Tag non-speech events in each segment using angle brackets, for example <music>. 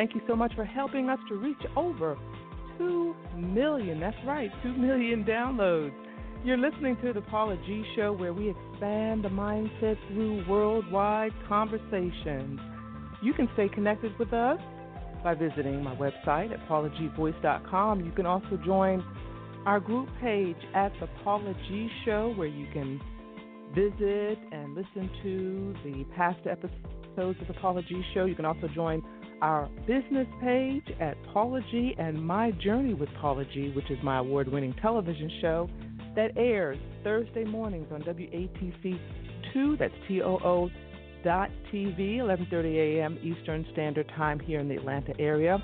Thank you so much for helping us to reach over 2 million. That's right, 2 million downloads. You're listening to the Paula G Show, where we expand the mindset through worldwide conversations. You can stay connected with us by visiting my website at paulagvoice.com. You can also join our group page at the Paula G Show, where you can visit and listen to the past episodes of the Paula G Show. You can also join our business page at Paula G and My Journey with Paula G, which is my award winning television show that airs Thursday mornings on WATC 2, that's T O O dot TV, 11:30 a.m. Eastern Standard Time here in the Atlanta area.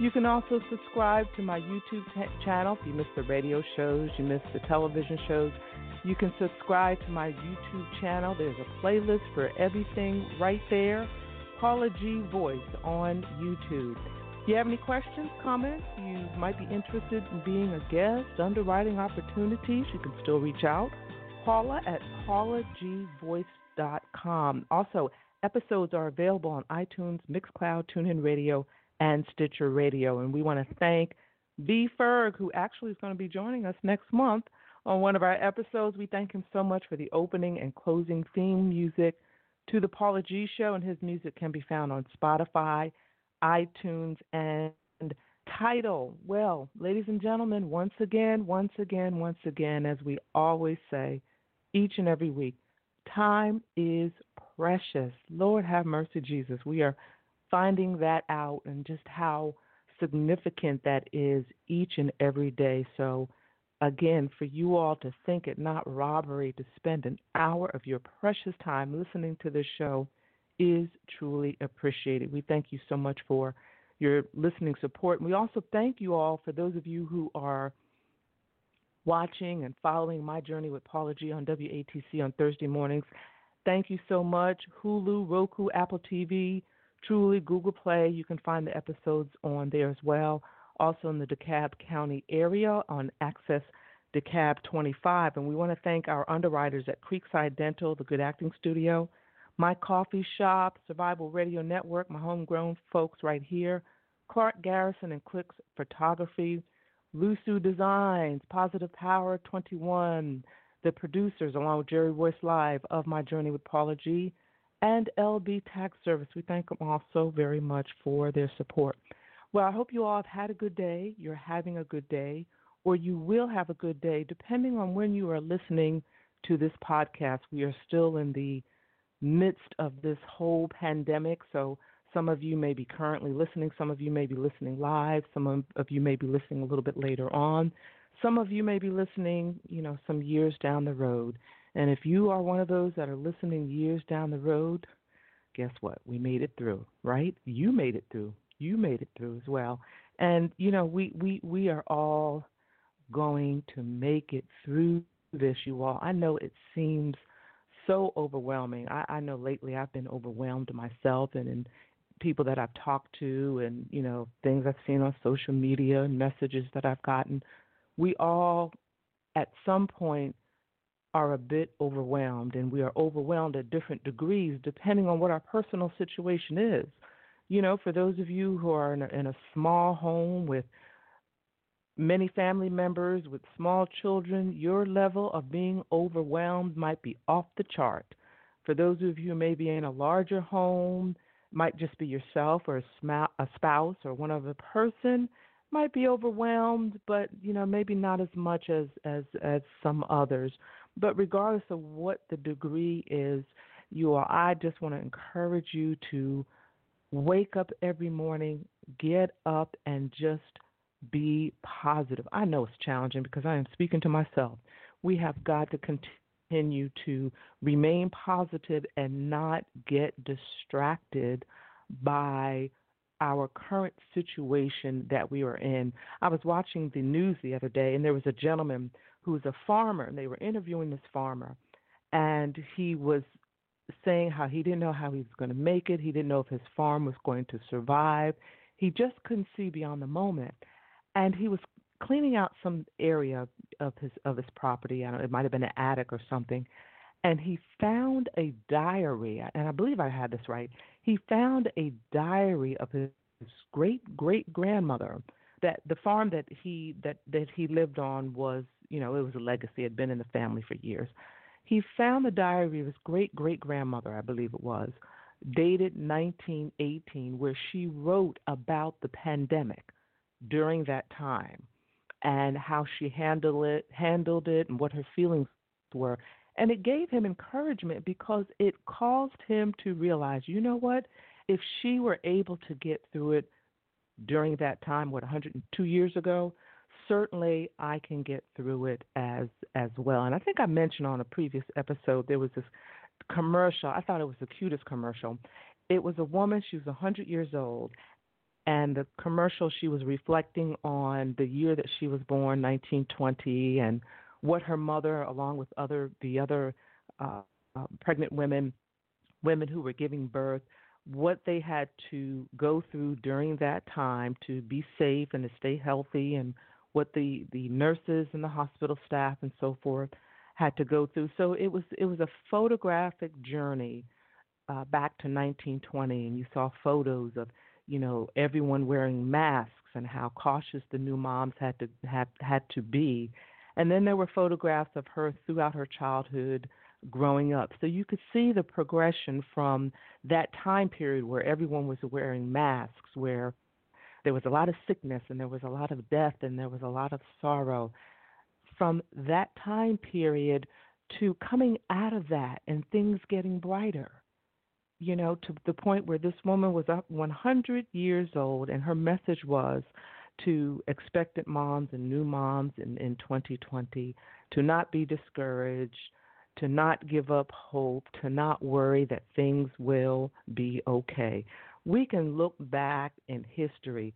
You can also subscribe to my YouTube t- channel if you missed the radio shows, you missed the television shows. You can subscribe to my YouTube channel. There's a playlist for everything right there. Paula G Voice on YouTube. If you have any questions, comments, you might be interested in being a guest, underwriting opportunities, you can still reach out. Paula at paulagvoice.com. Also, episodes are available on iTunes, Mixcloud, TuneIn Radio, and Stitcher Radio. And we want to thank V. Ferg, who actually is going to be joining us next month on one of our episodes. We thank him so much for the opening and closing theme music to the Paula G Show, and his music can be found on Spotify, iTunes, and Tidal. Well, ladies and gentlemen, once again, once again, once again, as we always say each and every week, time is precious. Lord have mercy, Jesus. We are finding that out and just how significant that is each and every day. So, again, for you all to think it not robbery to spend an hour of your precious time listening to this show is truly appreciated. We thank you so much for your listening support. And we also thank you all for those of you who are watching and following my journey with Paula G on WATC on Thursday mornings. Thank you so much. Hulu, Roku, Apple TV, Truly, Google Play. You can find the episodes on there as well also in the DeKalb County area on Access DeKalb 25. And we want to thank our underwriters at Creekside Dental, the Good Acting Studio, My Coffee Shop, Survival Radio Network, my homegrown folks right here, Clark Garrison and Clicks Photography, Lusu Designs, Positive Power 21, the producers, along with Jerry Voice Live of My Journey with Paula G, and LB Tax Service. We thank them all so very much for their support. Well, I hope you all have had a good day. You're having a good day, or you will have a good day, depending on when you are listening to this podcast. We are still in the midst of this whole pandemic, so some of you may be currently listening, some of you may be listening live, some of you may be listening a little bit later on. Some of you may be listening, you know, some years down the road. And if you are one of those that are listening years down the road, guess what? We made it through, right? You made it through. You made it through as well. And you know, we we we are all going to make it through this, you all. I know it seems so overwhelming. I, I know lately I've been overwhelmed myself and in people that I've talked to and, you know, things I've seen on social media and messages that I've gotten. We all at some point are a bit overwhelmed and we are overwhelmed at different degrees depending on what our personal situation is. You know, for those of you who are in a, in a small home with many family members with small children, your level of being overwhelmed might be off the chart. For those of you who may be in a larger home, might just be yourself or a spouse or one other person, might be overwhelmed, but you know maybe not as much as as as some others. But regardless of what the degree is, you or I just want to encourage you to wake up every morning, get up, and just be positive. I know it's challenging because I am speaking to myself. We have got to continue to remain positive and not get distracted by our current situation that we are in. I was watching the news the other day, and there was a gentleman who was a farmer, and they were interviewing this farmer, and he was saying how he didn't know how he was going to make it. He didn't know if his farm was going to survive. He just couldn't see beyond the moment and he was cleaning out some area of his of his property. I don't know, it might have been an attic or something, and he found a diary. And I believe I had this right. He found a diary of his great great grandmother. That the farm that he that that he lived on was, you know, it was a legacy. Had been in the family for years. He found the diary of his great great grandmother, I believe it was, dated 1918, where she wrote about the pandemic during that time and how she handled it handled it and what her feelings were. And it gave him encouragement because it caused him to realize you know what? If she were able to get through it during that time what 102 years ago certainly I can get through it as as well. And I think I mentioned on a previous episode there was this commercial I thought it was the cutest commercial. It was a woman she was 100 years old and the commercial she was reflecting on the year that she was born 1920 and what her mother along with other the other uh, uh, pregnant women women who were giving birth what they had to go through during that time to be safe and to stay healthy and what the the nurses and the hospital staff and so forth had to go through so it was it was a photographic journey uh, back to 1920 and you saw photos of you know, everyone wearing masks and how cautious the new moms had to had had to be. And then there were photographs of her throughout her childhood growing up. So you could see the progression from that time period where everyone was wearing masks, where there was a lot of sickness and there was a lot of death and there was a lot of sorrow. From that time period to coming out of that and things getting brighter you know, to the point where this woman was up 100 years old, and her message was to expectant moms and new moms in, in 2020 to not be discouraged, to not give up hope, to not worry that things will be okay. We can look back in history.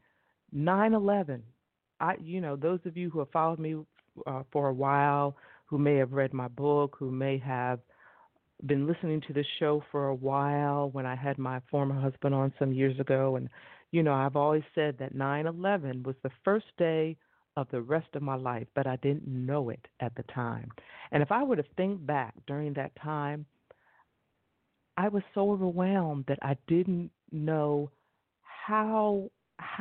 9/11. I, you know, those of you who have followed me uh, for a while, who may have read my book, who may have been listening to this show for a while when I had my former husband on some years ago and you know I've always said that 9/11 was the first day of the rest of my life but I didn't know it at the time. And if I were to think back during that time I was so overwhelmed that I didn't know how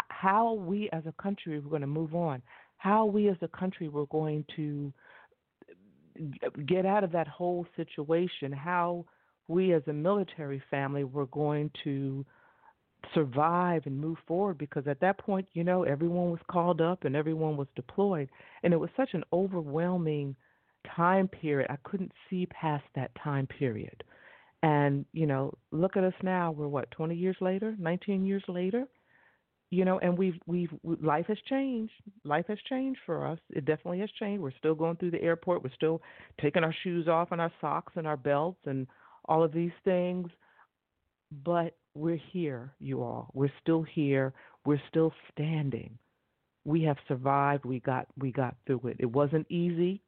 how we as a country were going to move on, how we as a country were going to get out of that whole situation, how we as a military family were going to survive and move forward because at that point, you know, everyone was called up and everyone was deployed. And it was such an overwhelming time period. I couldn't see past that time period. And, you know, look at us now. We're what, 20 years later, 19 years later? you know and we've we've life has changed life has changed for us it definitely has changed we're still going through the airport we're still taking our shoes off and our socks and our belts and all of these things But we're here, you all. We're still here. We're still standing. We have survived. We got we got through it. It wasn't easy.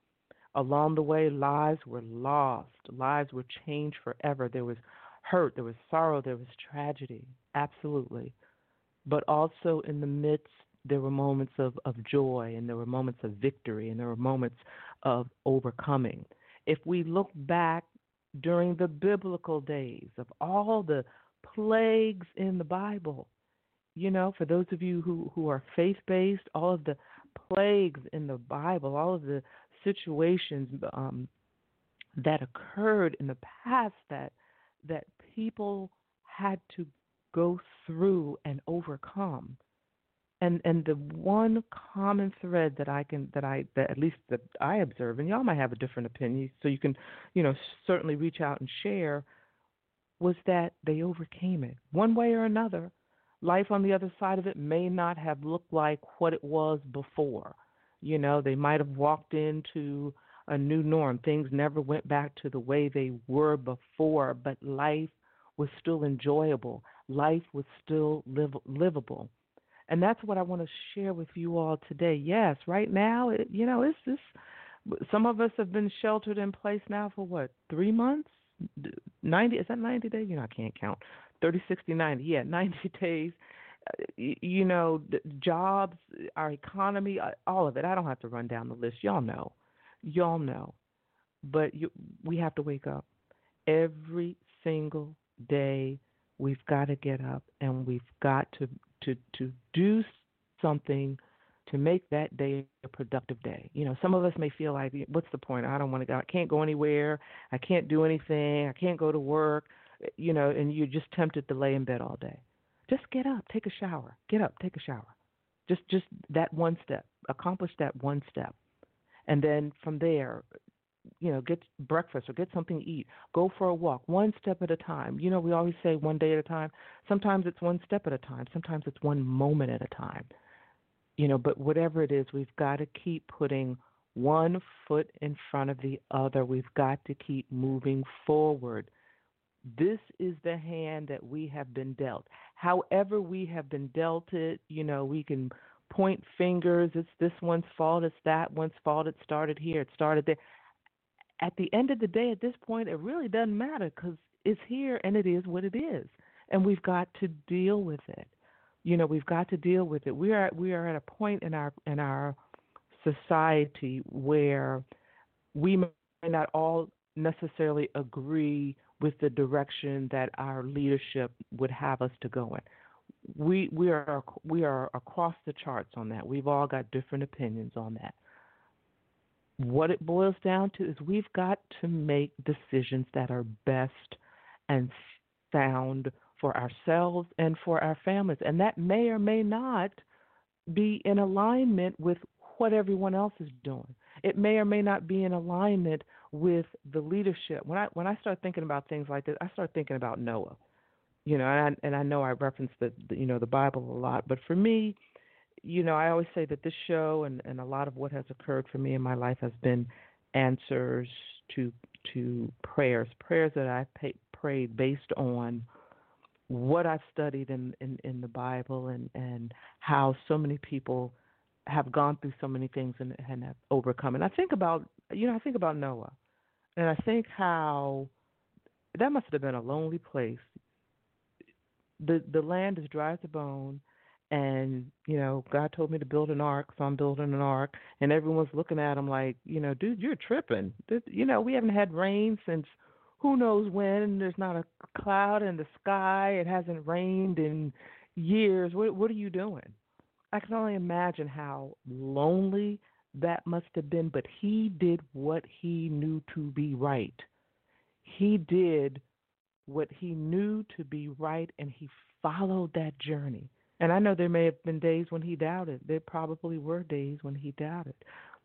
Along the way, lives were lost. Lives were changed forever. There was hurt, there was sorrow, there was tragedy. Absolutely. But also in the midst there were moments of, of joy and there were moments of victory and there were moments of overcoming. If we look back during the biblical days of all the plagues in the Bible, you know, for those of you who, who are faith based, all of the plagues in the Bible, all of the situations um, that occurred in the past that that people had to go through and overcome and and the one common thread that I can that I that at least that I observe, and y'all might have a different opinion, so you can, you know, certainly reach out and share, was that they overcame it one way or another. Life on the other side of it may not have looked like what it was before. You know, they might have walked into a new norm. Things never went back to the way they were before, but life was still enjoyable. Life was still live, livable and that's what I want to share with you all today. Yes, right now, it, you know, it's this. Some of us have been sheltered in place now for what three months, ninety? Is that ninety days? You know, I can't count. Thirty, sixty, ninety. Yeah, <laughs> ninety days. You know, jobs, our economy, uh, all of it. I don't have to run down the list. Y'all know, y'all know. But you, we have to wake up every single day. We've got to get up and we've got to to to do something to make that day a productive day. You know, some of us may feel like, what's the point? I don't want to go. I can't go anywhere. I can't do anything. I can't go to work. You know, and you're just tempted to lay in bed all day. Just get up, take a shower. Get up, take a shower. Just just that one step. Accomplish that one step. And then from there, you know, get breakfast or get something to eat. Go for a walk, one step at a time. You know, we always say one day at a time. Sometimes it's one step at a time. Sometimes it's one moment at a time. You know, but whatever it is, we've got to keep putting one foot in front of the other. We've got to keep moving forward. This is the hand that we have been dealt. However, we have been dealt it, you know, we can point fingers. It's this one's fault. It's that one's fault. It started here. It started there at the end of the day, at this point, it really doesn't matter because it's here and it is what it is, and we've got to deal with it. You know, we've got to deal with it. We are we are at a point in our in our society where we may not all necessarily agree with the direction that our leadership would have us to go in. We we are we are across the charts on that. We've all got different opinions on that what it boils down to is we've got to make decisions that are best and sound for ourselves and for our families. And that may or may not be in alignment with what everyone else is doing. It may or may not be in alignment with the leadership. When I when I start thinking about things like this, I start thinking about Noah. You know, and I, and I know I reference the, the you know the Bible a lot, but for me, you know, I always say that this show and, and a lot of what has occurred for me in my life has been answers to to prayers, prayers that I pay, prayed based on what I've studied in, in, in the Bible and, and how so many people have gone through so many things and, and have overcome. And I think about, you know, I think about Noah, and I think how that must have been a lonely place. The the land is dry as a bone. And you know god told me to build an ark so i'm building an ark. And everyone's looking at him like you know dude you're tripping. You know we haven't had rain since who knows when. There's not a cloud in the sky. It hasn't rained in years. What what are you doing i can only imagine how lonely that must have been but he did what he knew to be right he did what he knew to be right and he followed that journey and I know there may have been days when he doubted. There probably were days when he doubted.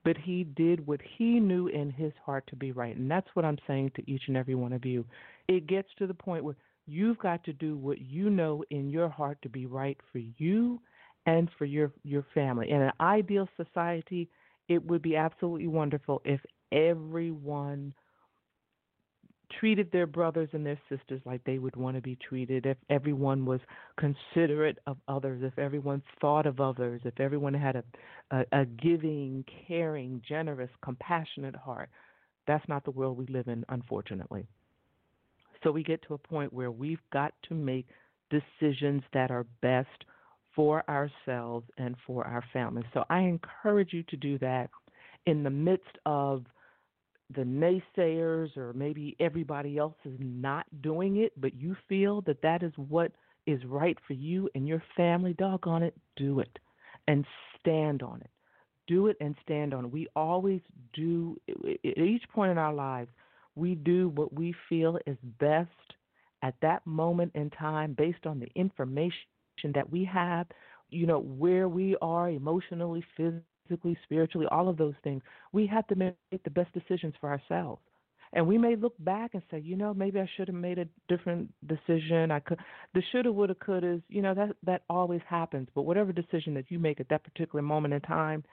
But he did what he knew in his heart to be right. And that's what I'm saying to each and every one of you. It gets to the point where you've got to do what you know in your heart to be right for you and for your your family. In an ideal society, it would be absolutely wonderful if everyone treated their brothers and their sisters like they would want to be treated, if everyone was considerate of others, if everyone thought of others, if everyone had a, a, a giving, caring, generous, compassionate heart, that's not the world we live in, unfortunately. So we get to a point where we've got to make decisions that are best for ourselves and for our families. So I encourage you to do that in the midst of the naysayers or maybe everybody else is not doing it, but you feel that that is what is right for you and your family, doggone it, do it and stand on it. Do it and stand on it. We always do, at each point in our lives, we do what we feel is best at that moment in time based on the information that we have, you know, where we are emotionally, physically, spiritually, all of those things. We have to make the best decisions for ourselves. And we may look back and say, you know, maybe I should have made a different decision. I could, the shoulda, woulda, coulda is, you know, that that always happens. But whatever decision that you make at that particular moment in time,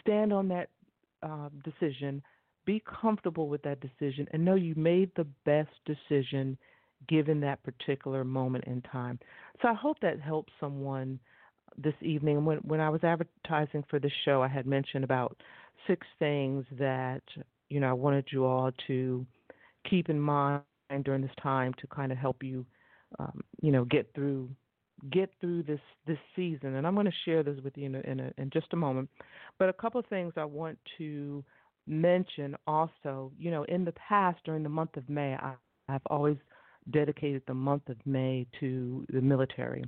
stand on that uh, decision, be comfortable with that decision, and know you made the best decision given that particular moment in time. So I hope that helps someone this evening. When when I was advertising for this show, I had mentioned about six things that you know I wanted you all to keep in mind during this time to kind of help you, um, you know, get through get through this this season. And I'm going to share this with you in a, in, a, in just a moment. But a couple of things I want to mention also. You know, in the past during the month of May, I, I've always dedicated the month of May to the military.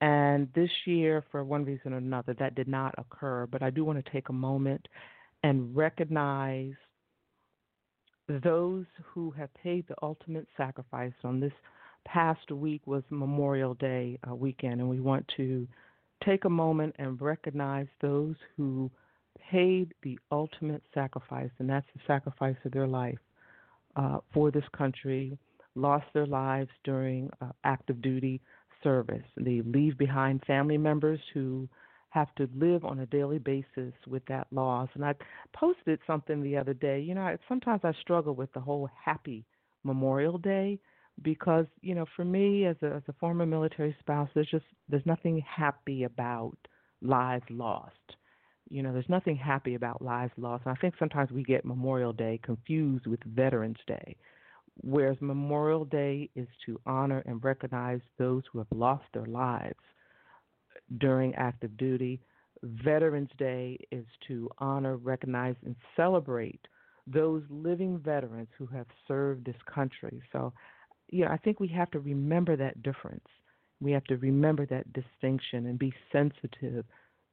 And this year, for one reason or another, that did not occur. But I do want to take a moment and recognize those who have paid the ultimate sacrifice on this past week was Memorial Day uh, weekend, and we want to take a moment and recognize those who paid the ultimate sacrifice, and that's the sacrifice of their life uh, for this country, lost their lives during uh, active duty service. They leave behind family members who have to live on a daily basis with that loss. And I posted something the other day. You know, sometimes I struggle with the whole happy Memorial Day because you know, for me as a as a former military spouse, there's just there's nothing happy about lives lost. You know, there's nothing happy about lives lost. And I think sometimes we get Memorial Day confused with Veterans Day whereas Memorial Day is to honor and recognize those who have lost their lives during active duty. Veterans Day is to honor, recognize, and celebrate those living veterans who have served this country. So, yeah, I think we have to remember that difference. We have to remember that distinction and be sensitive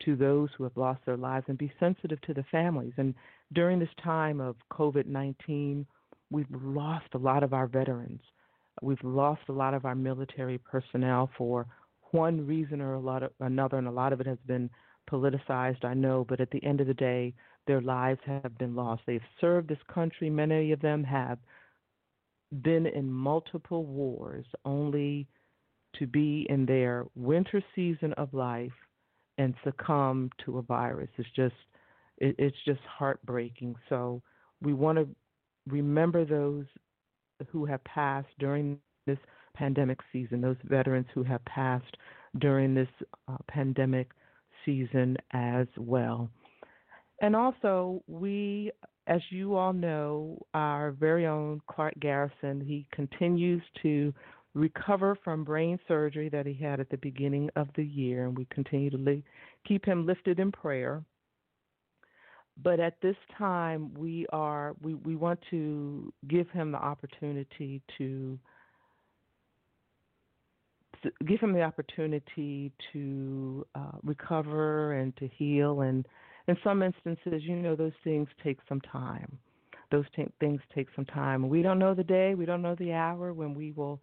to those who have lost their lives and be sensitive to the families. And during this time of COVID 19, we've lost a lot of our veterans. We've lost a lot of our military personnel for one reason or a lot of another, and a lot of it has been politicized, I know, but at the end of the day, their lives have been lost. They've served this country, many of them have been in multiple wars, only to be in their winter season of life and succumb to a virus. It's just it, it's just heartbreaking. So we want to remember those who have passed during this pandemic season, those veterans who have passed during this uh, pandemic season as well. And also, we, as you all know, our very own Clark Garrison, he continues to recover from brain surgery that he had at the beginning of the year, and we continue to li- keep him lifted in prayer but at this time we are we, we want to give him the opportunity to, give him the opportunity to uh, recover and to heal. And in some instances you know those things take some time. Those t- things take some time. We don't know the day we don't know the hour when we will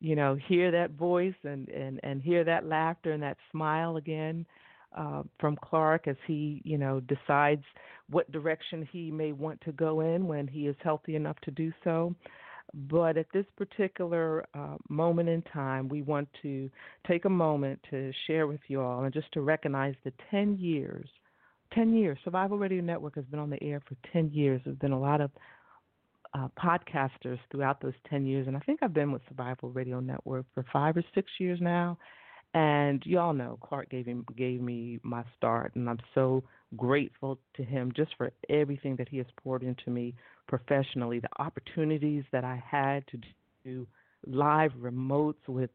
you know hear that voice and and and hear that laughter and that smile again uh, from Clark as he, you know, decides what direction he may want to go in when he is healthy enough to do so. But at this particular uh, moment in time, we want to take a moment to share with you all and just to recognize the 10 years. 10 years. Survival Radio Network has been on the air for 10 years. There's been a lot of uh, podcasters throughout those 10 years. And I think I've been with Survival Radio Network for five or six years now. And y'all know Clark gave, him, gave me my start, and I'm so grateful to him just for everything that he has poured into me professionally, the opportunities that I had to do live remotes with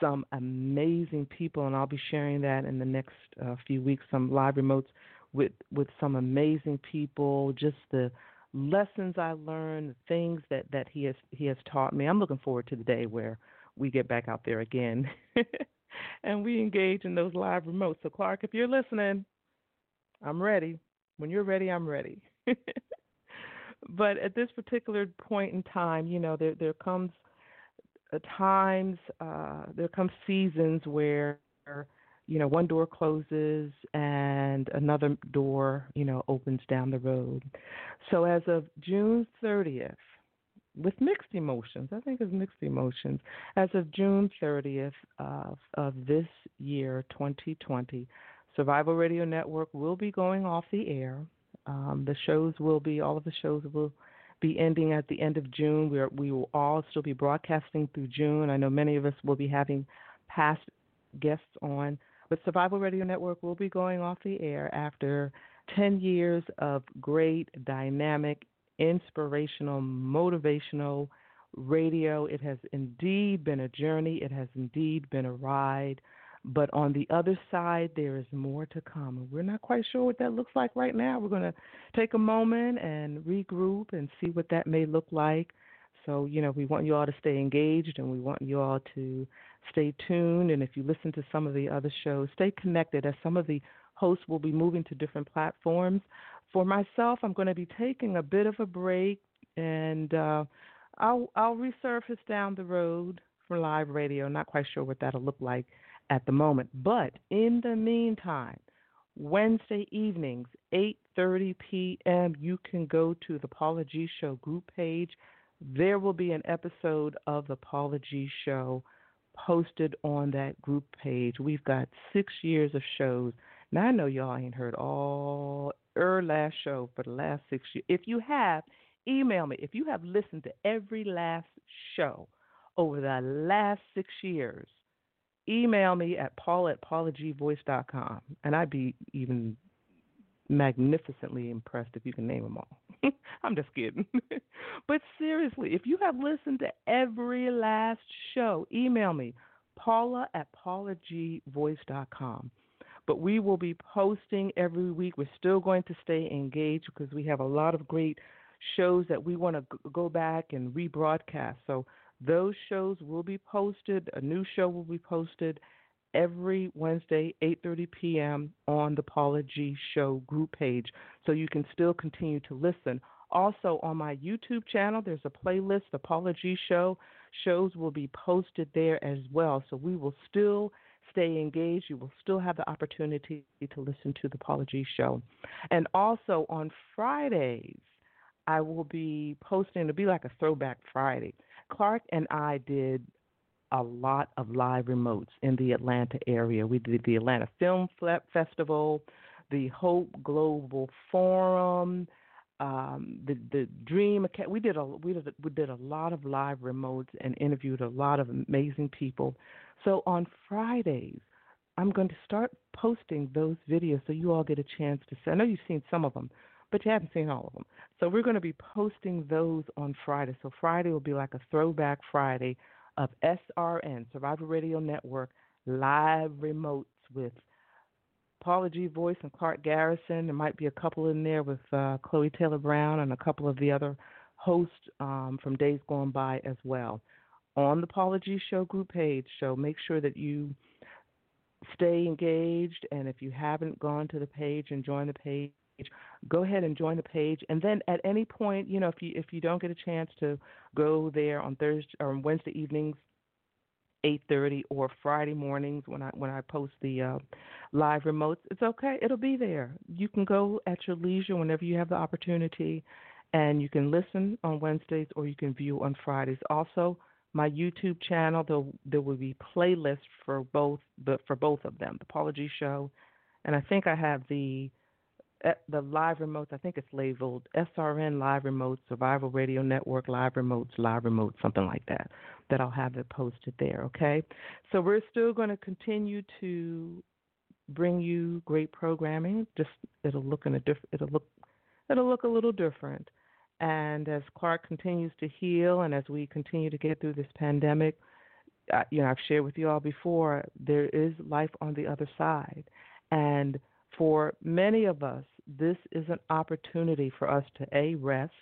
some amazing people, and I'll be sharing that in the next uh, few weeks. Some live remotes with with some amazing people. Just the lessons I learned, the things that that he has he has taught me. I'm looking forward to the day where we get back out there again, <laughs> and we engage in those live remotes. So Clark, if you're listening, I'm ready. When you're ready, I'm ready. <laughs> but at this particular point in time, you know, there there comes uh, times, uh, there come seasons where you know one door closes and another door you know opens down the road. So as of June 30th, with mixed emotions, I think it's mixed emotions. As of June 30th of of this year, 2020, Survival Radio Network will be going off the air. Um, the shows will be all of the shows will be ending at the end of June. We, are, we will all still be broadcasting through June. I know many of us will be having past guests on, but Survival Radio Network will be going off the air after 10 years of great, dynamic, inspirational, motivational radio. It has indeed been a journey, it has indeed been a ride. But on the other side, there is more to come. We're not quite sure what that looks like right now. We're going to take a moment and regroup and see what that may look like. So, you know, we want you all to stay engaged and we want you all to stay tuned. And if you listen to some of the other shows, stay connected as some of the hosts will be moving to different platforms. For myself, I'm going to be taking a bit of a break and uh, I'll, I'll resurface down the road for live radio. Not quite sure what that'll look like at the moment. But in the meantime, Wednesday evenings, 8:30 p.m., you can go to the Paula G Show group page. There will be an episode of the Paula G Show posted on that group page. We've got six years of shows. Now I know y'all ain't heard all er last show for the last six years. If you have, email me. If you have listened to every last show over the last six years, email me at paul at paulagvoice.com, and I'd be even magnificently impressed if you can name them all. <laughs> I'm just kidding. <laughs> but seriously, if you have listened to every last show, email me, paula at paulagvoice.com. But we will be posting every week. We're still going to stay engaged because we have a lot of great shows that we want to go back and rebroadcast. So those shows will be posted. A new show will be posted every Wednesday, 8:30 p.m. on the Paula G Show group page, so you can still continue to listen. Also on my YouTube channel, there's a playlist. The Paula G Show shows will be posted there as well. So we will still stay engaged. You will still have the opportunity to listen to the Paula G Show, and also on Fridays, I will be posting. It'll be like a throwback Friday. Clark and I did a lot of live remotes in the Atlanta area. We did the Atlanta Film Festival, the Hope Global Forum, um, the the Dream. We did a we did a, we did a lot of live remotes and interviewed a lot of amazing people. So on Fridays, I'm going to start posting those videos so you all get a chance to see. I know you've seen some of them, but you haven't seen all of them. So we're going to be posting those on Friday. So Friday will be like a throwback Friday of SRN, Survival Radio Network, live remotes with Paula G. Voice and Clark Garrison. There might be a couple in there with uh, Chloe Taylor Brown and a couple of the other hosts um, from days gone by as well. On the G. Show group page, so make sure that you stay engaged. And if you haven't gone to the page and joined the page, go ahead and join the page. And then at any point, you know, if you if you don't get a chance to go there on Thursday or Wednesday evenings, eight thirty, or Friday mornings when I when I post the uh, live remotes, it's okay. It'll be there. You can go at your leisure whenever you have the opportunity, and you can listen on Wednesdays or you can view on Fridays. Also. My YouTube channel, there, there will be playlists for both, the, for both of them, the Paula G Show, and I think I have the eh, the live remotes. I think it's labeled SRN Live Remotes, Survival Radio Network Live Remotes, Live Remotes, something like that. That I'll have it posted there. Okay, so we're still going to continue to bring you great programming. Just it'll look in a diff- it'll look it'll look a little different. And as Clark continues to heal, and as we continue to get through this pandemic, you know I've shared with you all before there is life on the other side, and for many of us, this is an opportunity for us to a rest,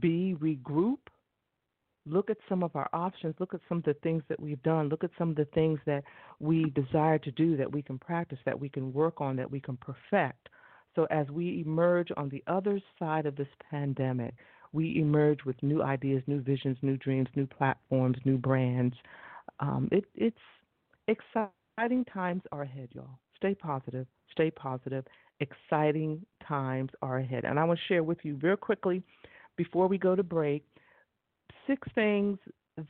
b regroup, look at some of our options, look at some of the things that we've done, look at some of the things that we desire to do that we can practice, that we can work on, that we can perfect. So as we emerge on the other side of this pandemic, we emerge with new ideas, new visions, new dreams, new platforms, new brands. Um, it, it's exciting times are ahead, y'all. Stay positive, stay positive. Exciting times are ahead. And I want to share with you real quickly before we go to break six things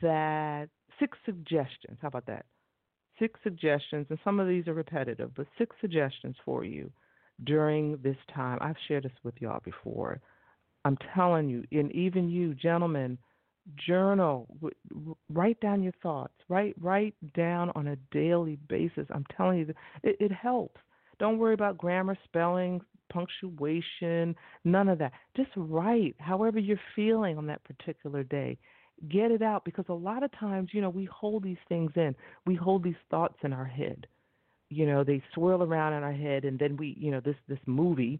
that, six suggestions. How about that? Six suggestions, and some of these are repetitive, but six suggestions for you during this time. I've shared this with y'all before. I'm telling you, and even you, gentlemen, journal, write down your thoughts, write write down on a daily basis. I'm telling you, it, it helps. Don't worry about grammar, spelling, punctuation, none of that. Just write however you're feeling on that particular day. Get it out because a lot of times, you know, we hold these things in. We hold these thoughts in our head. You know, they swirl around in our head and then we, you know, this this movie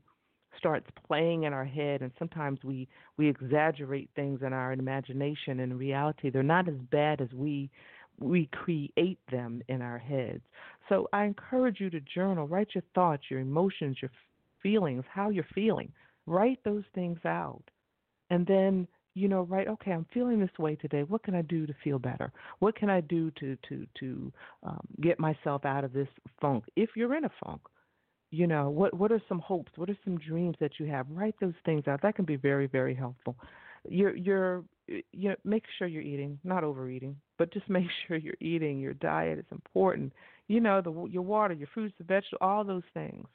starts playing in our head and sometimes we we exaggerate things in our imagination and in reality they're not as bad as we we create them in our heads. So i encourage you to journal write your thoughts your emotions your feelings how you're feeling. Write those things out. And then you know right? okay i'm feeling this way today. What can i do to feel better? What can i do to to to um, get myself out of this funk? If you're in a funk you know what what are some hopes? What are some dreams that you have? Write those things out. That can be very very helpful. You're you're you know, make sure you're eating not overeating but just <laughs> make sure you're eating your diet is important. You know the your water your fruits the vegetables all those things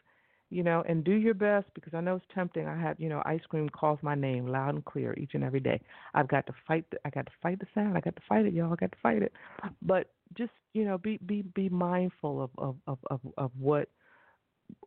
you know and do your best because i know it's tempting. I have you know ice cream calls my name loud and clear each and every day. I've got to fight the, i got to fight the sound. I got to fight it y'all. I got to fight it. But just you know be be be mindful of of of of, of what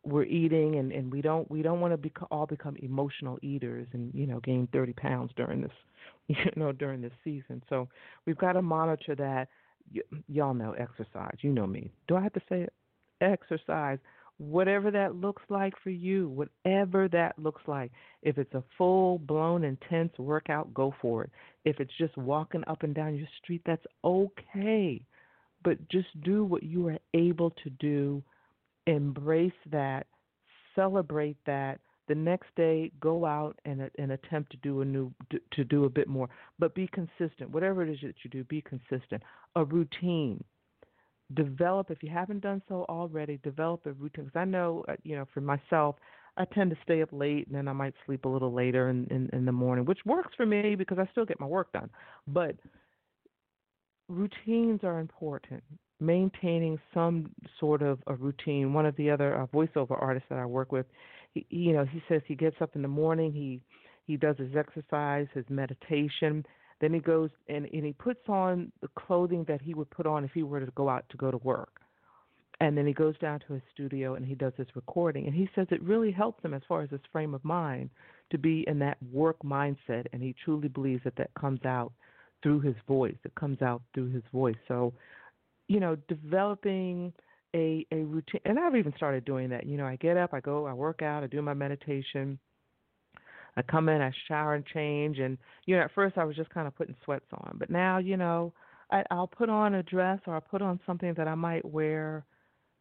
we're eating and and we don't we don't want to be all become emotional eaters and you know gain 30 pounds during this <laughs> you know during this season. So we've got to monitor that. Y- y'all know exercise. You know me. Do i have to say it? Exercise whatever that looks like for you whatever that looks like if it's a full blown intense workout go for it if it's just walking up and down your street that's okay but just do what you are able to do embrace that, celebrate that. The next day, go out and, and attempt to do a new to do a bit more, but be consistent. Whatever it is that you do, be consistent. A routine. Develop if you haven't done so already. Develop a routine. Because I know, uh, you know, for myself, I tend to stay up late and then I might sleep a little later in, in, in the morning, which works for me because I still get my work done. But routines are important maintaining some sort of a routine. One of the other uh, voiceover artists that I work with, he, you know, he says he gets up in the morning, he he does his exercise, his meditation, then he goes and, and he puts on the clothing that he would put on if he were to go out to go to work. And then he goes down to his studio and he does his recording. And he says it really helps him as far as his frame of mind to be in that work mindset. And he truly believes that that comes out through his voice. It comes out through his voice. So you know, developing a a routine and I've even started doing that. You know, I get up, I go, I work out, I do my meditation. I come in, I shower and change and you know, at first I was just kind of putting sweats on, but now, you know, I I'll put on a dress or I'll put on something that I might wear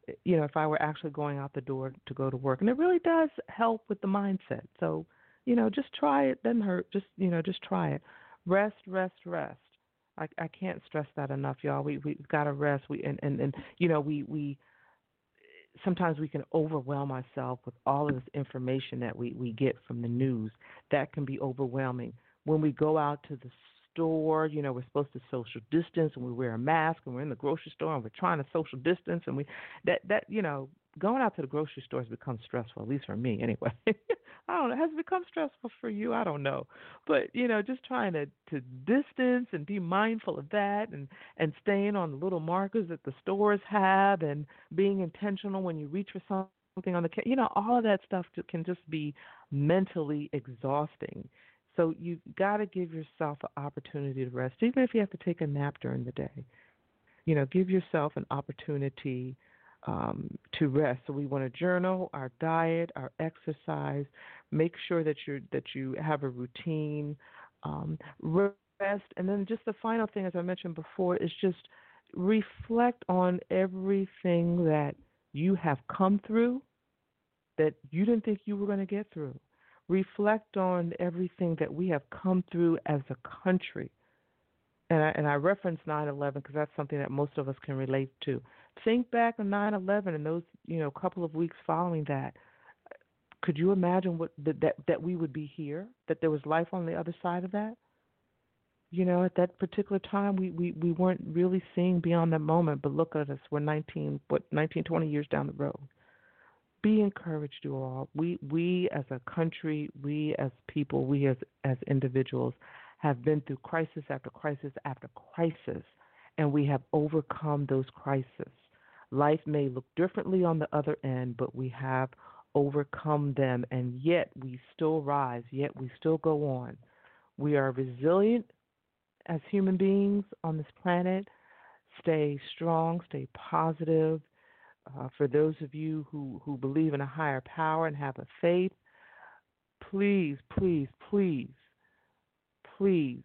eh, you know, if I were actually going out the door to go to work. And it really does help with the mindset. So, you know, just try it, doesn't hurt. Just, you know, just try it. Rest, rest, rest. I, I can't stress that enough, y'all. We we've got to rest. We and, and and you know we we sometimes we can overwhelm ourselves with all of this information that we we get from the news. That can be overwhelming. When we go out to the store, you know, we're supposed to social distance and we wear a mask and we're in the grocery store and we're trying to social distance and we that that you know, going out to the grocery store has become stressful, at least for me <laughs> anyway. I don't know, has it become stressful for you? I don't know. But, you know, just trying to, to distance and be mindful of that and, and staying on the little markers that the stores have and being intentional when you reach for something on the you know, all of that stuff can just be mentally exhausting. So you've got to give yourself an opportunity to rest, even if you have to take a nap during the day. You know, give yourself an opportunity um, to rest. So we want to journal our diet, our exercise. Make sure that you that you have a routine. Um, rest, and then just the final thing, as I mentioned before, is just reflect on everything that you have come through that you didn't think you were going to get through. Reflect on everything that we have come through as a country. And I, and I reference 9 11 because that's something that most of us can relate to. Think back on 9/11 and those, you know, couple of weeks following that. Could you imagine what that that we would be here? That there was life on the other side of that? You know, at that particular time, we we we weren't really seeing beyond that moment. But look at us, we're 19, what 19, 20 years down the road. Be encouraged, you all. We we as a country, we as people, we as as individuals, have been through crisis after crisis after crisis, and we have overcome those crises. Life may look differently on the other end, but we have overcome them, and yet we still rise, yet we still go on. We are resilient as human beings on this planet. Stay strong, stay positive. Uh, for those of you who, who believe in a higher power and have a faith, please, please, please, please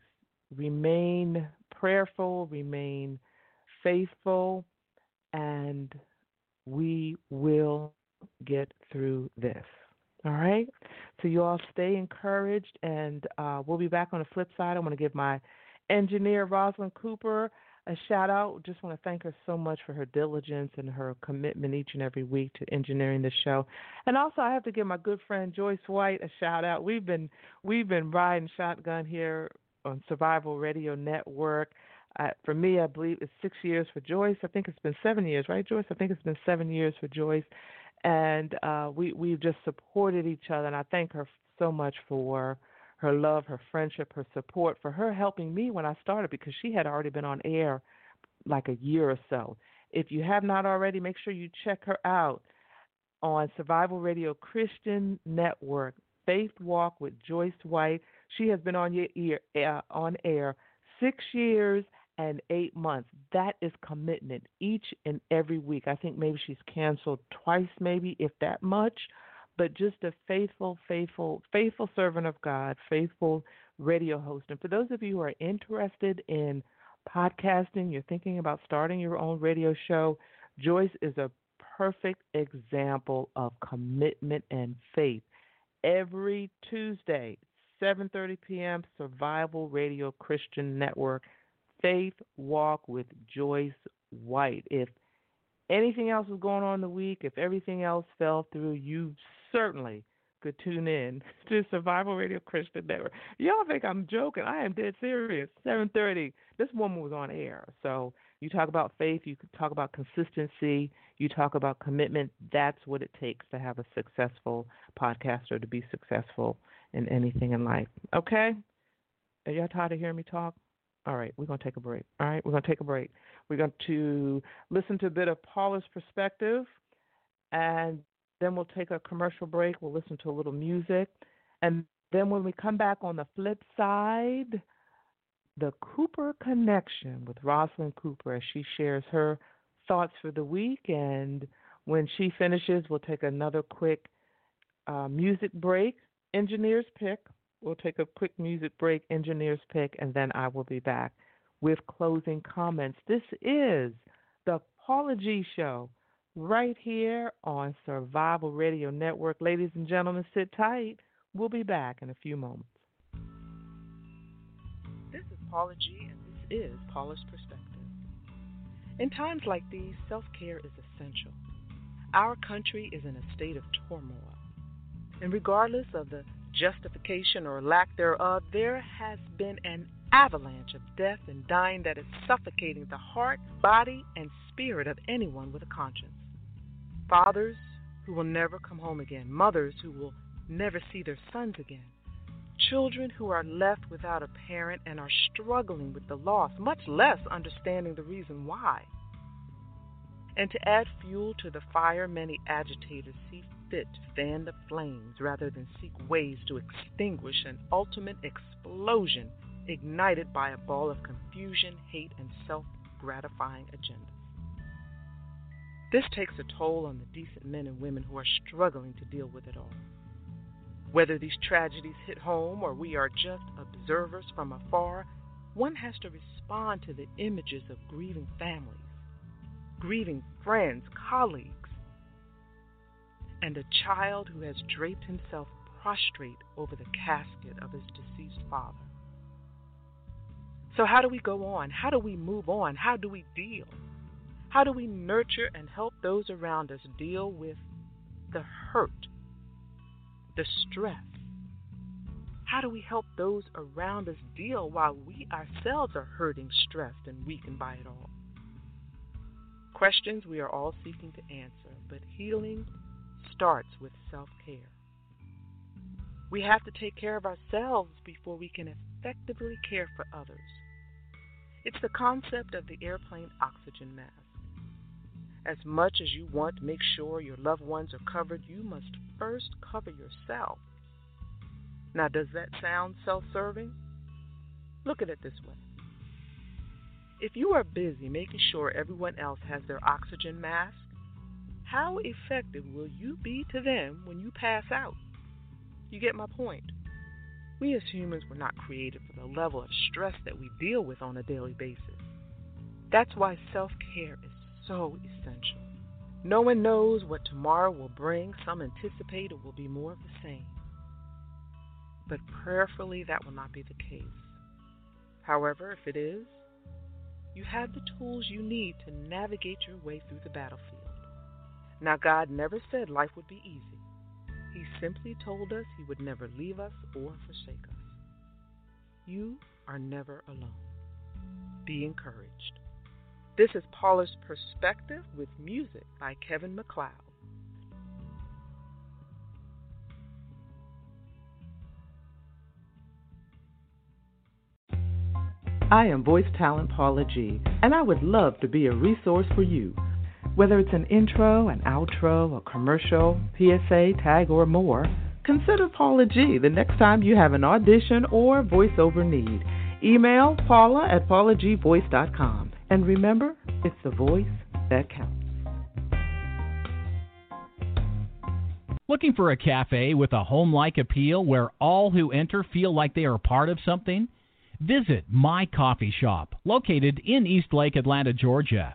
remain prayerful, remain faithful, and we will get through this. All right? So you all stay encouraged, and uh, we'll be back on the flip side. I want to give my engineer, Rosalind Cooper, a shout out. Just want to thank her so much for her diligence and her commitment each and every week to engineering the show. And also, I have to give my good friend Joyce White a shout out. We've been we've been riding shotgun here on Survival Radio Network. Uh, for me, I believe it's six years for Joyce. I think it's been seven years, right, Joyce? I think it's been seven years for Joyce, and uh, we we've just supported each other, and I thank her so much for her love, her friendship, her support, for her helping me when I started because she had already been on air like a year or so. If you have not already, make sure you check her out on Survival Radio Christian Network, Faith Walk with Joyce White. She has been on your ear, uh, on air six years and eight months. That is commitment each and every week. I think maybe she's canceled twice, maybe if that much, but just a faithful, faithful, faithful servant of God, faithful radio host. And for those of you who are interested in podcasting, you're thinking about starting your own radio show, Joyce is a perfect example of commitment and faith. Every Tuesday, 7:30 p.m. Survival Radio Christian Network Faith Walk with Joyce White. If anything else was going on in the week, if everything else fell through, you certainly could tune in <laughs> to Survival Radio Christian Network. Y'all think I'm joking? I am dead serious. 7:30. This woman was on air. So you talk about faith, you talk about consistency, you talk about commitment. That's what it takes to have a successful podcaster to be successful in anything in life. Okay? Are y'all tired of hearing me talk? All right, we're going to take a break. All right, we're going to take a break. We're going to listen to a bit of Paula's perspective, and then we'll take a commercial break. We'll listen to a little music. And then when we come back on the flip side, the Cooper Connection with Rosalind Cooper as she shares her thoughts for the week. And when she finishes, we'll take another quick uh, music break, engineer's pick. We'll take a quick music break, engineer's pick, and then I will be back with closing comments. This is the Paula G Show right here on Survival Radio Network. Ladies and gentlemen, sit tight. We'll be back in a few moments. This is Paula G, and this is Paula's Perspective. In times like these, self care is essential. Our country is in a state of turmoil. And regardless of the justification or lack thereof, there has been an avalanche of death and dying that is suffocating the heart, body, and spirit of anyone with a conscience. Fathers who will never come home again, mothers who will never see their sons again, children who are left without a parent and are struggling with the loss, much less understanding the reason why. And to add fuel to the fire, many agitators see fit to fan the flames rather than seek ways to extinguish an ultimate explosion ignited by a ball of confusion, hate, and self gratifying agendas. This takes a toll on the decent men and women who are struggling to deal with it all. Whether these tragedies hit home or we are just observers from afar, one has to respond to the images of grieving families, grieving friends, colleagues, and a child who has draped himself prostrate over the casket of his deceased father. So, how do we go on? How do we move on? How do we deal? How do we nurture and help those around us deal with the hurt, the stress? How do we help those around us deal while we ourselves are hurting, stressed, and weakened by it all? Questions we are all seeking to answer, but healing starts with self care. We have to take care of ourselves before we can effectively care for others. It's the concept of the airplane oxygen mask. As much as you want to make sure your loved ones are covered, you must first cover yourself. Now, does that sound self serving? Look at it this way. If you are busy making sure everyone else has their oxygen mask, how effective will you be to them when you pass out? You get my point. We as humans were not created for the level of stress that we deal with on a daily basis. That's why self care is so essential. No one knows what tomorrow will bring. Some anticipate it will be more of the same. But prayerfully, that will not be the case. However, if it is, you have the tools you need to navigate your way through the battlefield. Now, God never said life would be easy. He simply told us He would never leave us or forsake us. You are never alone. Be encouraged. This is Paula's Perspective with music by Kevin MacLeod. I am voice talent Paula G, and I would love to be a resource for you. Whether it's an intro, an outro, a commercial, PSA, tag, or more, consider Paula G the next time you have an audition or voiceover need. Email paula at paulagvoice.com. And remember, it's the voice that counts. Looking for a cafe with a home like appeal where all who enter feel like they are part of something? Visit My Coffee Shop, located in Eastlake, Atlanta, Georgia.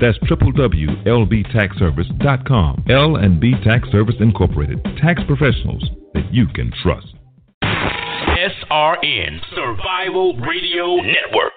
That's www.lbtaxservice.com. L&B Tax Service Incorporated. Tax professionals that you can trust. SRN Survival Radio Network.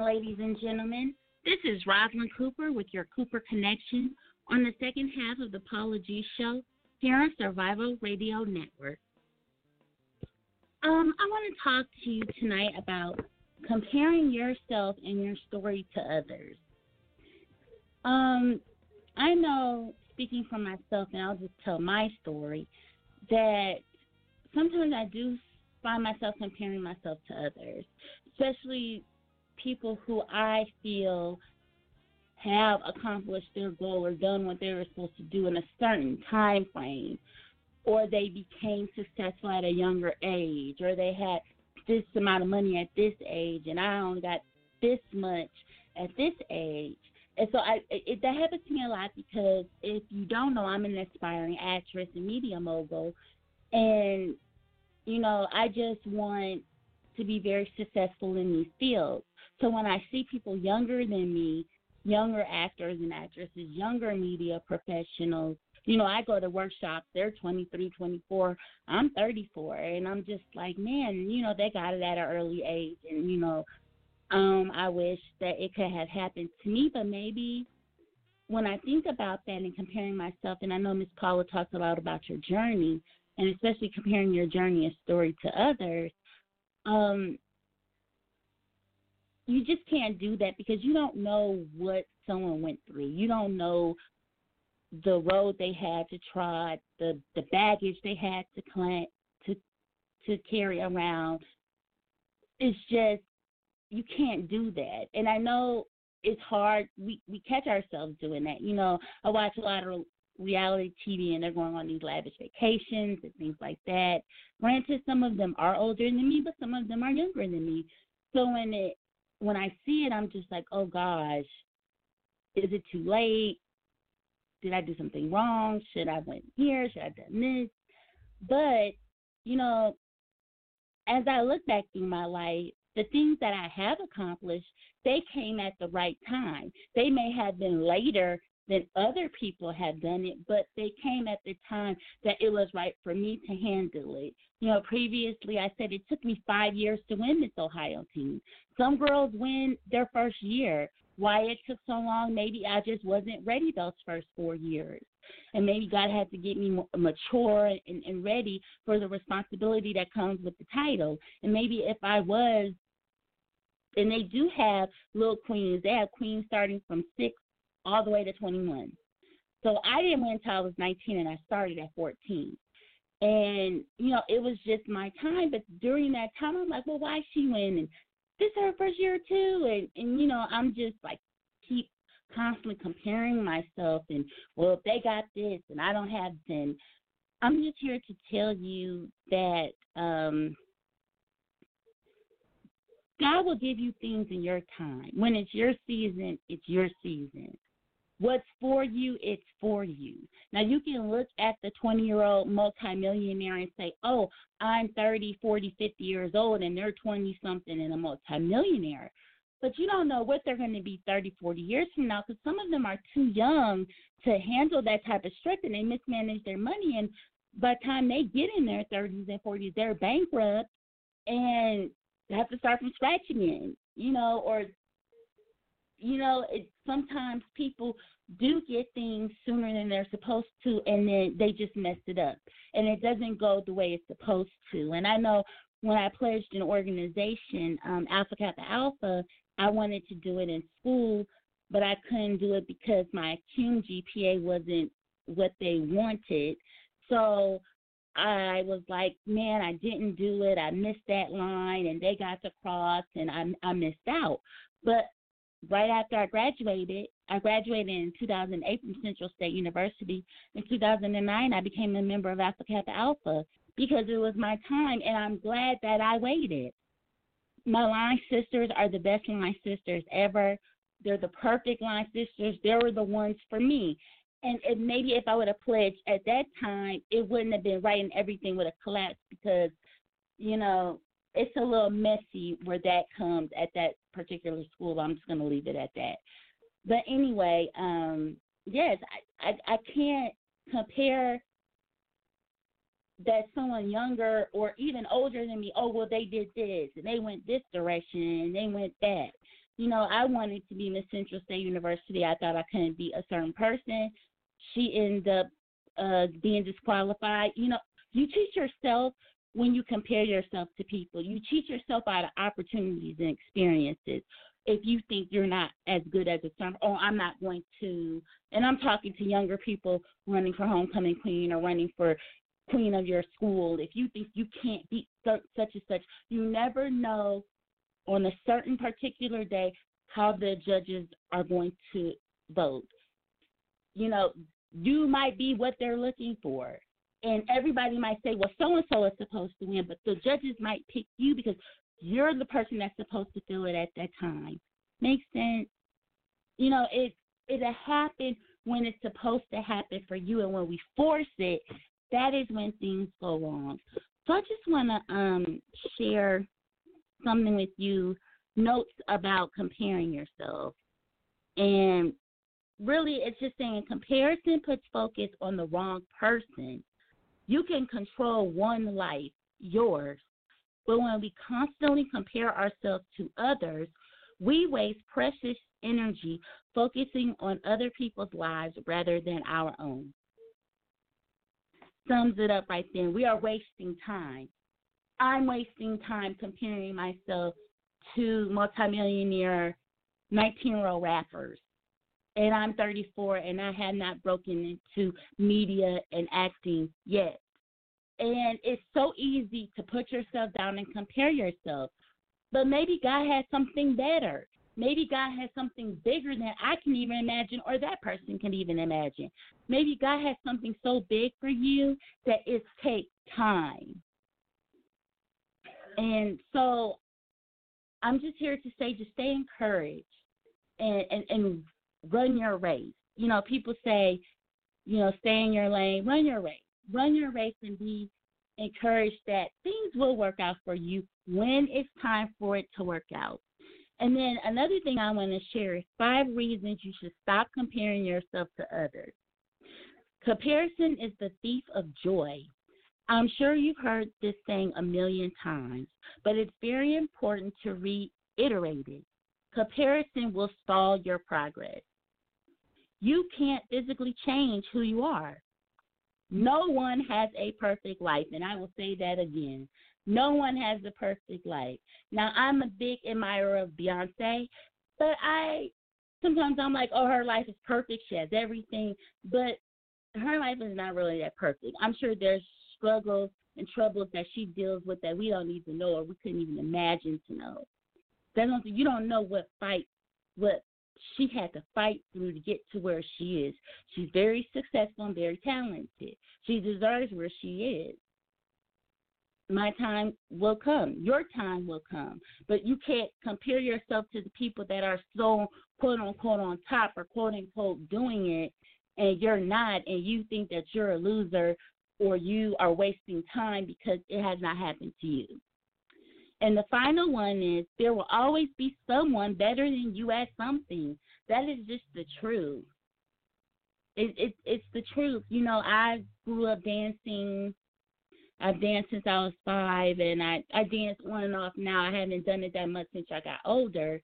Ladies and gentlemen. This is Rosalind Cooper with your Cooper Connection on the second half of the Paula G Show here on Survival Radio Network. Um, I want to talk to you tonight about comparing yourself and your story to others. Um, I know, speaking for myself, and I'll just tell my story, that sometimes I do find myself comparing myself to others, especially people who I feel have accomplished their goal or done what they were supposed to do in a certain time frame, or they became successful at a younger age, or they had this amount of money at this age, and I only got this much at this age. And so I, it, that happens to me a lot because if you don't know, I'm an aspiring actress and media mogul, and you know I just want to be very successful in these fields. So when I see people younger than me, younger actors and actresses, younger media professionals, you know, I go to workshops, they're 23, 24, I'm 34, and I'm just like, man, you know, they got it at an early age, and, you know, um, I wish that it could have happened to me, but maybe when I think about that and comparing myself, and I know Miss Paula talks a lot about your journey, and especially comparing your journey and story to others, um, you just can't do that because you don't know what someone went through. You don't know the road they had to trot, the the baggage they had to clan, to to carry around. It's just you can't do that. And I know it's hard. We we catch ourselves doing that. You know, I watch a lot of reality TV and they're going on these lavish vacations and things like that. Granted, some of them are older than me, but some of them are younger than me. So when it when I see it, I'm just like, oh gosh, is it too late? Did I do something wrong? Should I went here? Should I done this? But you know, as I look back through my life, the things that I have accomplished, they came at the right time. They may have been later than other people have done it, but they came at the time that it was right for me to handle it. You know, previously I said it took me five years to win this Ohio team. Some girls win their first year. Why it took so long, maybe I just wasn't ready those first four years. And maybe God had to get me mature and, and ready for the responsibility that comes with the title. And maybe if I was and they do have little queens. They have queens starting from six all the way to 21. So I didn't win until I was 19 and I started at 14. And, you know, it was just my time. But during that time, I'm like, well, why she And This is her first year too. And, and, you know, I'm just like, keep constantly comparing myself and, well, if they got this and I don't have then I'm just here to tell you that um, God will give you things in your time. When it's your season, it's your season. What's for you, it's for you. Now, you can look at the 20 year old multimillionaire and say, oh, I'm 30, 40, 50 years old, and they're 20 something and a multimillionaire. But you don't know what they're going to be 30, 40 years from now because some of them are too young to handle that type of stress and they mismanage their money. And by the time they get in their 30s and 40s, they're bankrupt and have to start from scratch again, you know, or you know, it, sometimes people do get things sooner than they're supposed to, and then they just messed it up, and it doesn't go the way it's supposed to. And I know when I pledged an organization, um, Alpha Kappa Alpha, I wanted to do it in school, but I couldn't do it because my cum GPA wasn't what they wanted. So I was like, man, I didn't do it. I missed that line, and they got to cross, and I I missed out. But right after I graduated, I graduated in 2008 from Central State University. In 2009, I became a member of Alpha Kappa Alpha because it was my time, and I'm glad that I waited. My line sisters are the best line sisters ever. They're the perfect line sisters. They were the ones for me. And, and maybe if I would have pledged at that time, it wouldn't have been right, and everything would have collapsed because, you know, it's a little messy where that comes at that particular school. I'm just going to leave it at that. But anyway, um, yes, I, I, I can't compare that someone younger or even older than me, oh well they did this and they went this direction and they went that. You know, I wanted to be Miss Central State University. I thought I couldn't be a certain person. She ended up uh being disqualified. You know, you teach yourself when you compare yourself to people. You cheat yourself out of opportunities and experiences. If you think you're not as good as a son, oh, I'm not going to. And I'm talking to younger people running for homecoming queen or running for queen of your school. If you think you can't beat such and such, you never know on a certain particular day how the judges are going to vote. You know, you might be what they're looking for and everybody might say, well, so and so is supposed to win, but the judges might pick you because you're the person that's supposed to feel it at that time. Makes sense? You know, it it'll happen when it's supposed to happen for you, and when we force it, that is when things go wrong. So I just want to um, share something with you, notes about comparing yourself, and really, it's just saying comparison puts focus on the wrong person you can control one life, yours. But when we constantly compare ourselves to others, we waste precious energy focusing on other people's lives rather than our own. Sums it up right then. We are wasting time. I'm wasting time comparing myself to multimillionaire 19 year old rappers. And I'm 34 and I have not broken into media and acting yet. And it's so easy to put yourself down and compare yourself. But maybe God has something better. Maybe God has something bigger than I can even imagine or that person can even imagine. Maybe God has something so big for you that it takes time. And so I'm just here to say just stay encouraged and, and, and run your race. You know, people say, you know, stay in your lane, run your race run your race and be encouraged that things will work out for you when it's time for it to work out. And then another thing I want to share is five reasons you should stop comparing yourself to others. Comparison is the thief of joy. I'm sure you've heard this saying a million times, but it's very important to reiterate it. Comparison will stall your progress. You can't physically change who you are. No one has a perfect life, and I will say that again. No one has the perfect life. Now, I'm a big admirer of Beyonce, but I sometimes I'm like, oh, her life is perfect. She has everything, but her life is not really that perfect. I'm sure there's struggles and troubles that she deals with that we don't even know or we couldn't even imagine to know. That don't, you don't know what fight, what she had to fight through to get to where she is. She's very successful and very talented. She deserves where she is. My time will come. Your time will come. But you can't compare yourself to the people that are so quote unquote on top or quote unquote doing it and you're not and you think that you're a loser or you are wasting time because it has not happened to you. And the final one is there will always be someone better than you at something. That is just the truth. It, it it's the truth. You know, I grew up dancing. I've danced since I was five, and I I dance on and off now. I haven't done it that much since I got older.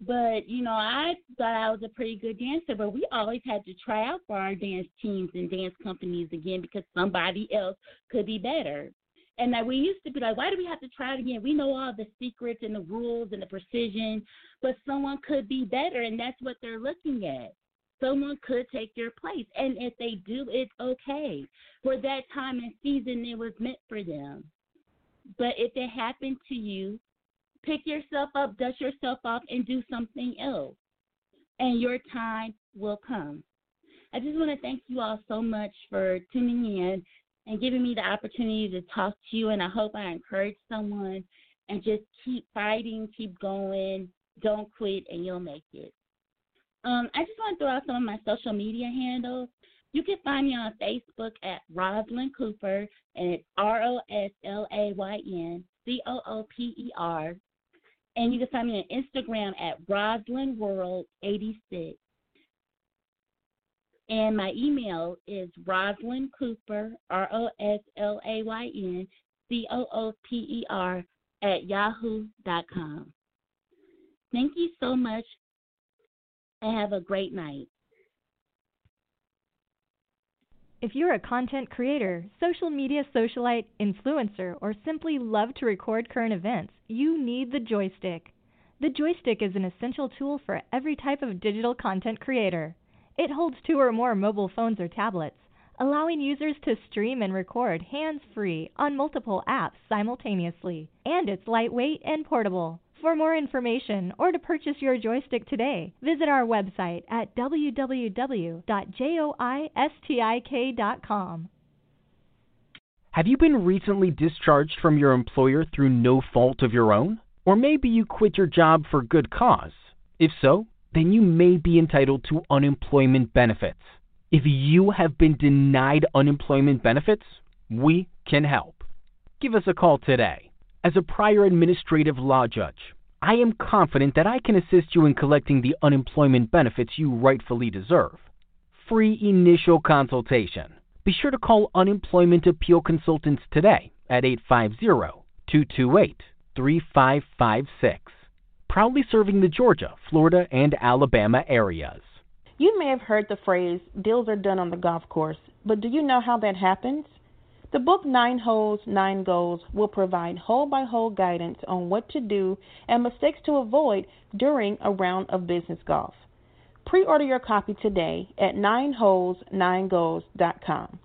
But you know, I thought I was a pretty good dancer, but we always had to try out for our dance teams and dance companies again because somebody else could be better. And that we used to be like, why do we have to try it again? We know all the secrets and the rules and the precision, but someone could be better, and that's what they're looking at. Someone could take your place, and if they do, it's okay. For that time and season, it was meant for them. But if it happened to you, pick yourself up, dust yourself off, and do something else, and your time will come. I just want to thank you all so much for tuning in and giving me the opportunity to talk to you. And I hope I encourage someone and just keep fighting, keep going, don't quit, and you'll make it. Um, I just want to throw out some of my social media handles. You can find me on Facebook at Roslyn Cooper, and it's R O S L A Y N C O O P E R. And you can find me on Instagram at Roslyn World 86. And my email is Roslyn Cooper, R O S L A Y N C O O P E R, at yahoo.com. Thank you so much and have a great night. If you're a content creator, social media socialite, influencer, or simply love to record current events, you need the joystick. The joystick is an essential tool for every type of digital content creator. It holds two or more mobile phones or tablets, allowing users to stream and record hands free on multiple apps simultaneously. And it's lightweight and portable. For more information or to purchase your joystick today, visit our website at www.joystik.com. Have you been recently discharged from your employer through no fault of your own? Or maybe you quit your job for good cause? If so, then you may be entitled to unemployment benefits. If you have been denied unemployment benefits, we can help. Give us a call today. As a prior administrative law judge, I am confident that I can assist you in collecting the unemployment benefits you rightfully deserve. Free initial consultation. Be sure to call Unemployment Appeal Consultants today at 850 228 3556. Proudly serving the Georgia, Florida, and Alabama areas. You may have heard the phrase, deals are done on the golf course, but do you know how that happens? The book Nine Holes, Nine Goals will provide hole by hole guidance on what to do and mistakes to avoid during a round of business golf. Pre order your copy today at nineholes9goals.com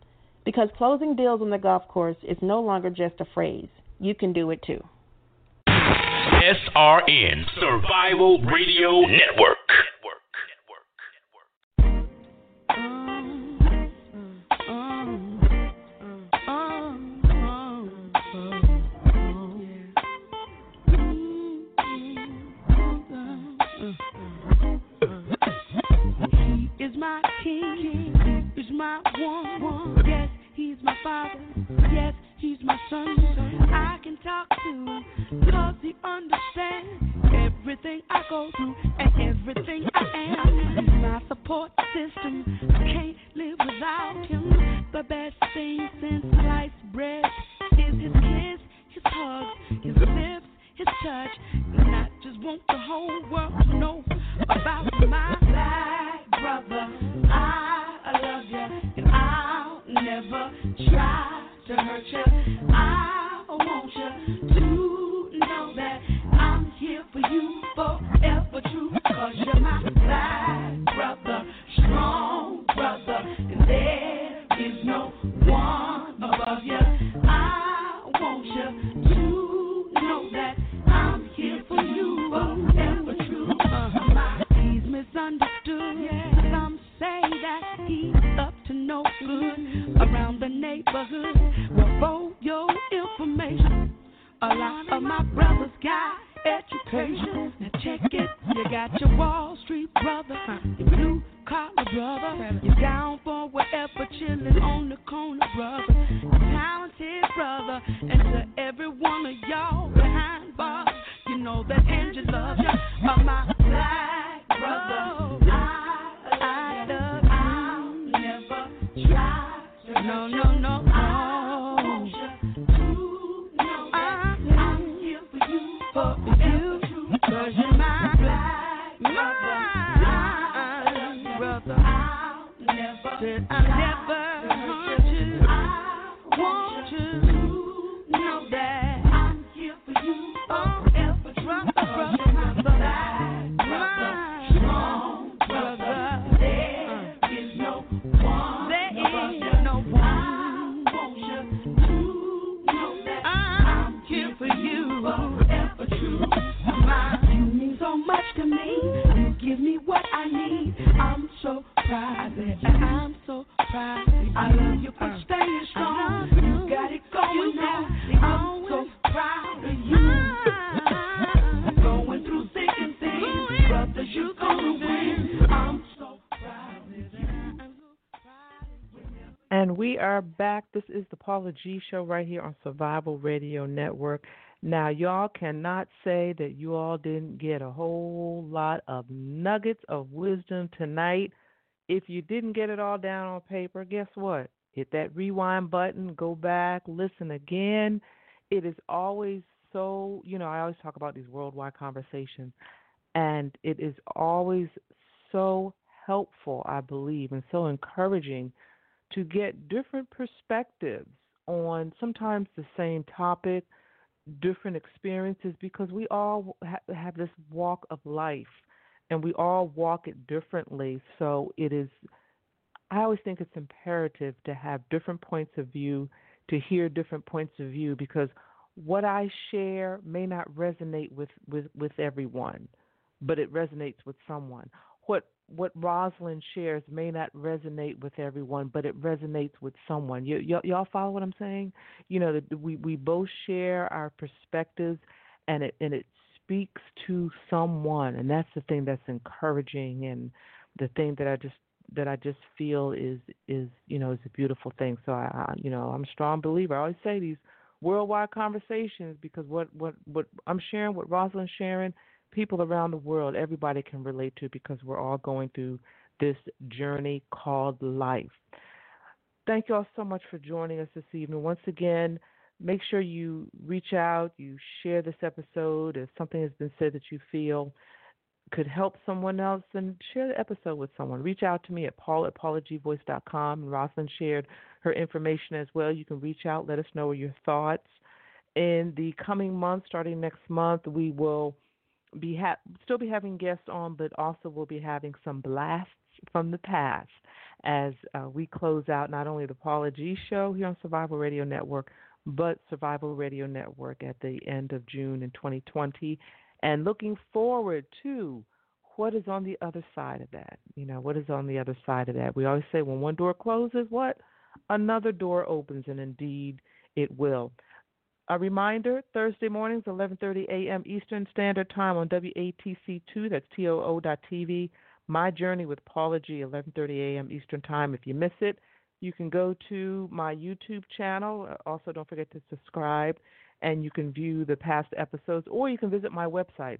because closing deals on the golf course is no longer just a phrase. You can do it too. SRN Survival Radio Network. He is my king, he is my one. Yes, he's my father. Yes, he's my son. I can talk to him because he understands everything I go through and everything I am. He's my support system. I can't live without him. The best thing since sliced bread is his kiss, his hugs, his lips, his touch. And I just want the whole world to know about my to are back. This is the Paula G Show right here on Survival Radio Network. Now, y'all cannot say that you all didn't get a whole lot of nuggets of wisdom tonight. If you didn't get it all down on paper, guess what? Hit that rewind button, go back, listen again. It is always so, you know, I always talk about these worldwide conversations, and it is always so helpful, I believe, and so encouraging to get different perspectives on sometimes the same topic, different experiences, because we all ha- have this walk of life and we all walk it differently. So it is, I always think it's imperative to have different points of view, to hear different points of view, because what I share may not resonate with, with, with everyone, but it resonates with someone. What what Rosalind shares may not resonate with everyone, but it resonates with someone. Y- y'all follow what I'm saying? You know, that we we both share our perspectives, and it and it speaks to someone, and that's the thing that's encouraging, and the thing that I just that I just feel is is you know is a beautiful thing. So I, I you know I'm a strong believer. I always say these worldwide conversations because what what what I'm sharing, what Rosalind's sharing people around the world, everybody can relate to because we're all going through this journey called life. Thank you all so much for joining us this evening. Once again, make sure you reach out, you share this episode. If something has been said that you feel could help someone else, then share the episode with someone. Reach out to me at paul at paulagvoice.com. And Rosalind shared her information as well. You can reach out, let us know your thoughts. In the coming months, starting next month, we will be ha- still be having guests on, but also we'll be having some blasts from the past as uh, we close out not only the Paula G show here on Survival Radio Network, but Survival Radio Network at the end of June in 2020, and looking forward to what is on the other side of that. You know, what is on the other side of that? We always say when one door closes, what another door opens, and indeed it will. A reminder: Thursday mornings, 11:30 a.m. Eastern Standard Time on WATC2. That's TOO.TV. My Journey with Paula G. 11:30 a.m. Eastern Time. If you miss it, you can go to my YouTube channel. Also, don't forget to subscribe, and you can view the past episodes, or you can visit my website,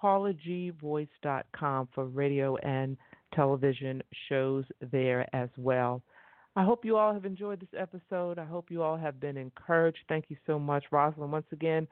paulagvoice.com, for radio and television shows there as well. I hope you all have enjoyed this episode. I hope you all have been encouraged. Thank you so much, Rosalind. Once again,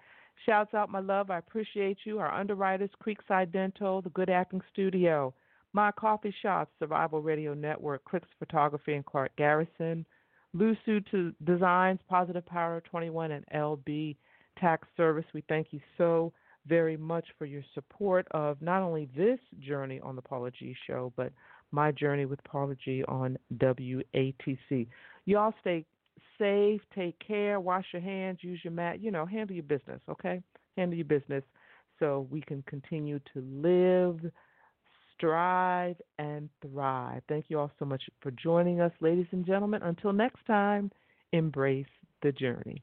shouts out my love. I appreciate you. Our underwriters, Creekside Dental, The Good Acting Studio, My Coffee Shop, Survival Radio Network, Clicks Photography, and Clark Garrison, Lusu to Designs, Positive Power 21, and LB Tax Service. We thank you so very much for your support of not only this journey on the Paula G Show, but my journey with Paula G on WATC. Y'all stay safe, take care, wash your hands, use your mat, you know, handle your business, okay? Handle your business so we can continue to live, strive, and thrive. Thank you all so much for joining us, ladies and gentlemen. Until next time, embrace the journey.